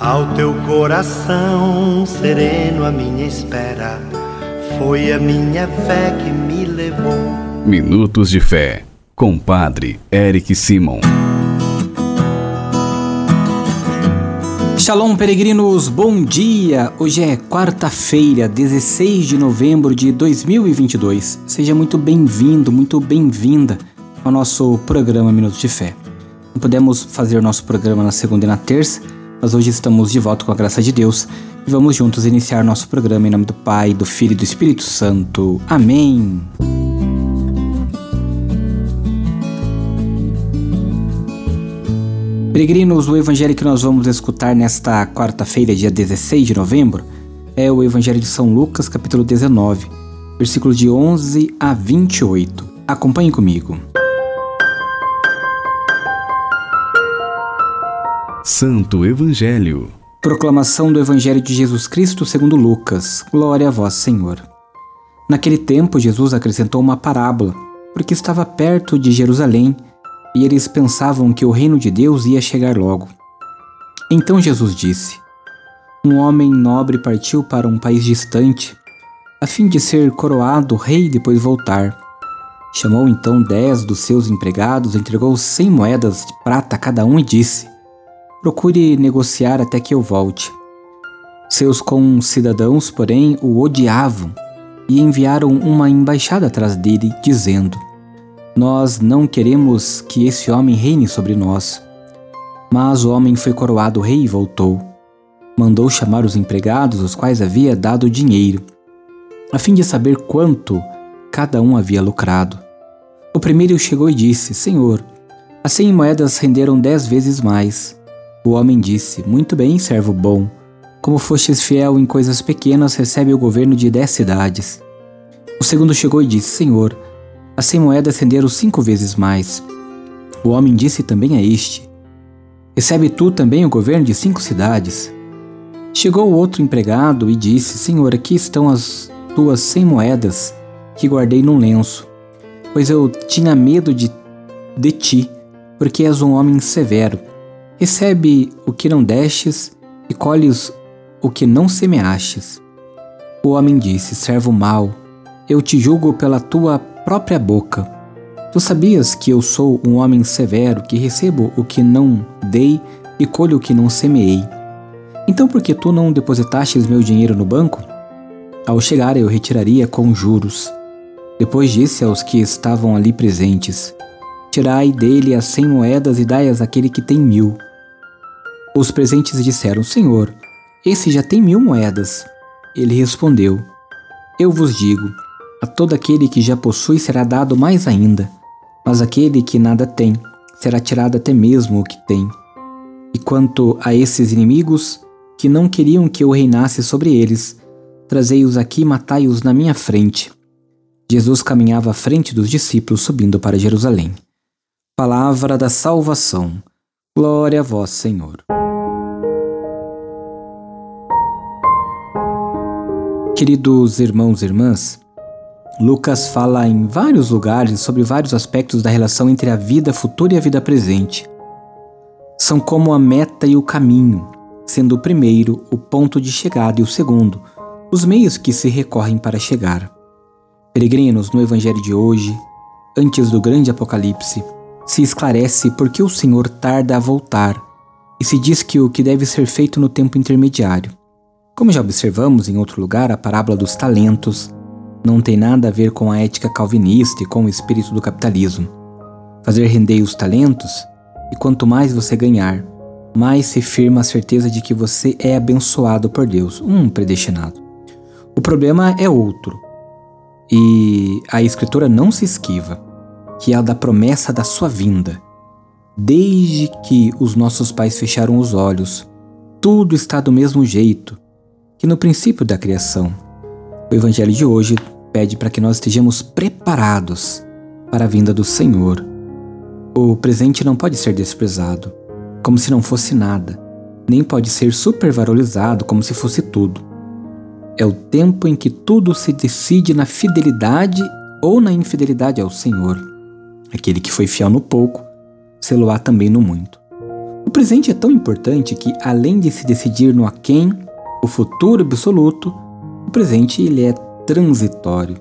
Ao teu coração sereno, a minha espera foi a minha fé que me levou. Minutos de Fé, com Padre Eric Simon. Shalom, peregrinos, bom dia! Hoje é quarta-feira, 16 de novembro de 2022. Seja muito bem-vindo, muito bem-vinda ao nosso programa Minutos de Fé. Não podemos fazer o nosso programa na segunda e na terça mas hoje estamos de volta com a graça de Deus e vamos juntos iniciar nosso programa em nome do Pai, do Filho e do Espírito Santo. Amém. Peregrinos, o evangelho que nós vamos escutar nesta quarta-feira, dia 16 de novembro, é o Evangelho de São Lucas, capítulo 19, versículos de 11 a 28. Acompanhe comigo. Santo Evangelho. Proclamação do Evangelho de Jesus Cristo segundo Lucas. Glória a vós, Senhor. Naquele tempo, Jesus acrescentou uma parábola, porque estava perto de Jerusalém e eles pensavam que o reino de Deus ia chegar logo. Então Jesus disse: Um homem nobre partiu para um país distante, a fim de ser coroado rei e depois voltar. Chamou então dez dos seus empregados, entregou cem moedas de prata a cada um e disse: Procure negociar até que eu volte. Seus concidadãos, porém, o odiavam e enviaram uma embaixada atrás dele, dizendo: Nós não queremos que esse homem reine sobre nós. Mas o homem foi coroado rei e voltou. Mandou chamar os empregados, os quais havia dado dinheiro, a fim de saber quanto cada um havia lucrado. O primeiro chegou e disse: Senhor, as cem moedas renderam dez vezes mais. O homem disse: Muito bem, servo bom. Como fostes fiel em coisas pequenas, recebe o governo de dez cidades. O segundo chegou e disse: Senhor, as cem moedas renderam cinco vezes mais. O homem disse também a este: Recebe tu também o governo de cinco cidades. Chegou o outro empregado e disse: Senhor, aqui estão as tuas cem moedas que guardei num lenço, pois eu tinha medo de, de ti, porque és um homem severo Recebe o que não destes e colhes o que não semeastes. O homem disse: Servo mau, eu te julgo pela tua própria boca. Tu sabias que eu sou um homem severo, que recebo o que não dei e colho o que não semeei. Então, por que tu não depositastes meu dinheiro no banco? Ao chegar, eu retiraria com juros. Depois disse aos que estavam ali presentes: Tirai dele as cem moedas e dai-as àquele que tem mil. Os presentes disseram: Senhor, esse já tem mil moedas. Ele respondeu: Eu vos digo: a todo aquele que já possui será dado mais ainda, mas aquele que nada tem será tirado até mesmo o que tem. E quanto a esses inimigos, que não queriam que eu reinasse sobre eles, trazei-os aqui e matai-os na minha frente. Jesus caminhava à frente dos discípulos subindo para Jerusalém. Palavra da salvação. Glória a vós, Senhor. Queridos irmãos e irmãs, Lucas fala em vários lugares sobre vários aspectos da relação entre a vida futura e a vida presente. São como a meta e o caminho, sendo o primeiro o ponto de chegada e o segundo os meios que se recorrem para chegar. Peregrinos, no Evangelho de hoje, antes do grande Apocalipse, se esclarece por que o Senhor tarda a voltar e se diz que o que deve ser feito no tempo intermediário. Como já observamos em outro lugar, a parábola dos talentos não tem nada a ver com a ética calvinista e com o espírito do capitalismo. Fazer render os talentos, e quanto mais você ganhar, mais se firma a certeza de que você é abençoado por Deus, um predestinado. O problema é outro, e a Escritura não se esquiva que é a da promessa da sua vinda. Desde que os nossos pais fecharam os olhos, tudo está do mesmo jeito que no princípio da criação. O Evangelho de hoje pede para que nós estejamos preparados para a vinda do Senhor. O presente não pode ser desprezado, como se não fosse nada, nem pode ser supervalorizado como se fosse tudo. É o tempo em que tudo se decide na fidelidade ou na infidelidade ao Senhor. Aquele que foi fiel no pouco, se lo também no muito. O presente é tão importante que, além de se decidir no a quem, o futuro absoluto, o presente ele é transitório.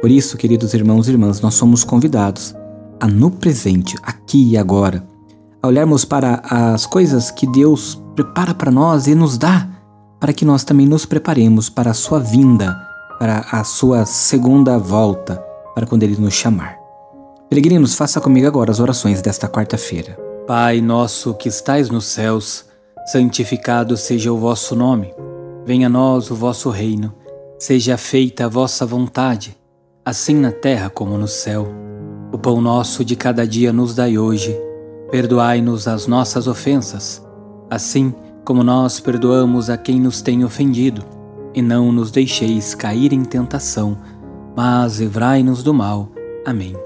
Por isso, queridos irmãos e irmãs, nós somos convidados a no presente, aqui e agora, a olharmos para as coisas que Deus prepara para nós e nos dá, para que nós também nos preparemos para a sua vinda, para a sua segunda volta, para quando ele nos chamar. Peregrinos, faça comigo agora as orações desta quarta-feira. Pai nosso que estais nos céus, santificado seja o vosso nome. Venha a nós o vosso reino. Seja feita a vossa vontade, assim na terra como no céu. O pão nosso de cada dia nos dai hoje. Perdoai-nos as nossas ofensas, assim como nós perdoamos a quem nos tem ofendido. E não nos deixeis cair em tentação, mas livrai-nos do mal. Amém.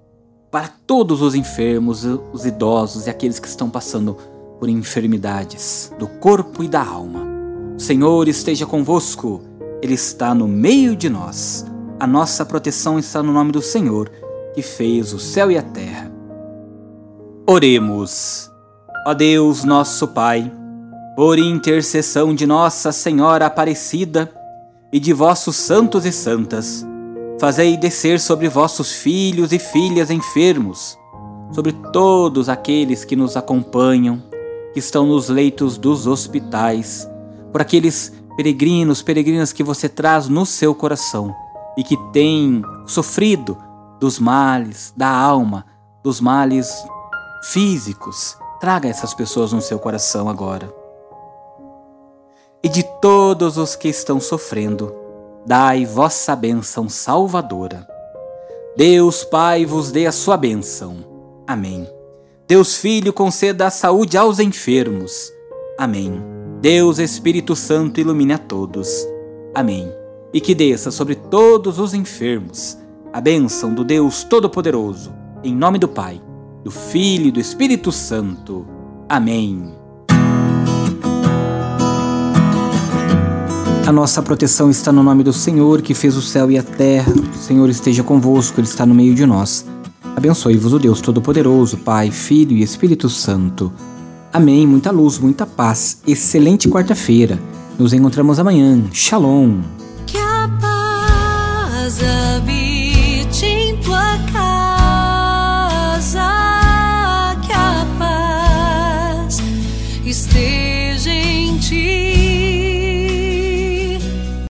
para todos os enfermos, os idosos e aqueles que estão passando por enfermidades do corpo e da alma. O Senhor esteja convosco ele está no meio de nós. A nossa proteção está no nome do Senhor, que fez o céu e a terra. Oremos. Ó Deus, nosso Pai, por intercessão de Nossa Senhora Aparecida e de vossos santos e santas, fazei descer sobre vossos filhos e filhas enfermos, sobre todos aqueles que nos acompanham, que estão nos leitos dos hospitais, por aqueles peregrinos, peregrinas que você traz no seu coração e que têm sofrido dos males da alma, dos males físicos. Traga essas pessoas no seu coração agora. E de todos os que estão sofrendo, dai vossa bênção salvadora. Deus Pai vos dê a sua bênção. Amém. Deus Filho conceda a saúde aos enfermos. Amém. Deus Espírito Santo ilumine a todos. Amém. E que desça sobre todos os enfermos a bênção do Deus Todo-Poderoso, em nome do Pai, do Filho e do Espírito Santo. Amém. A nossa proteção está no nome do Senhor, que fez o céu e a terra. O Senhor esteja convosco, Ele está no meio de nós. Abençoe-vos o Deus Todo-Poderoso, Pai, Filho e Espírito Santo. Amém. Muita luz, muita paz. Excelente quarta-feira. Nos encontramos amanhã. Shalom.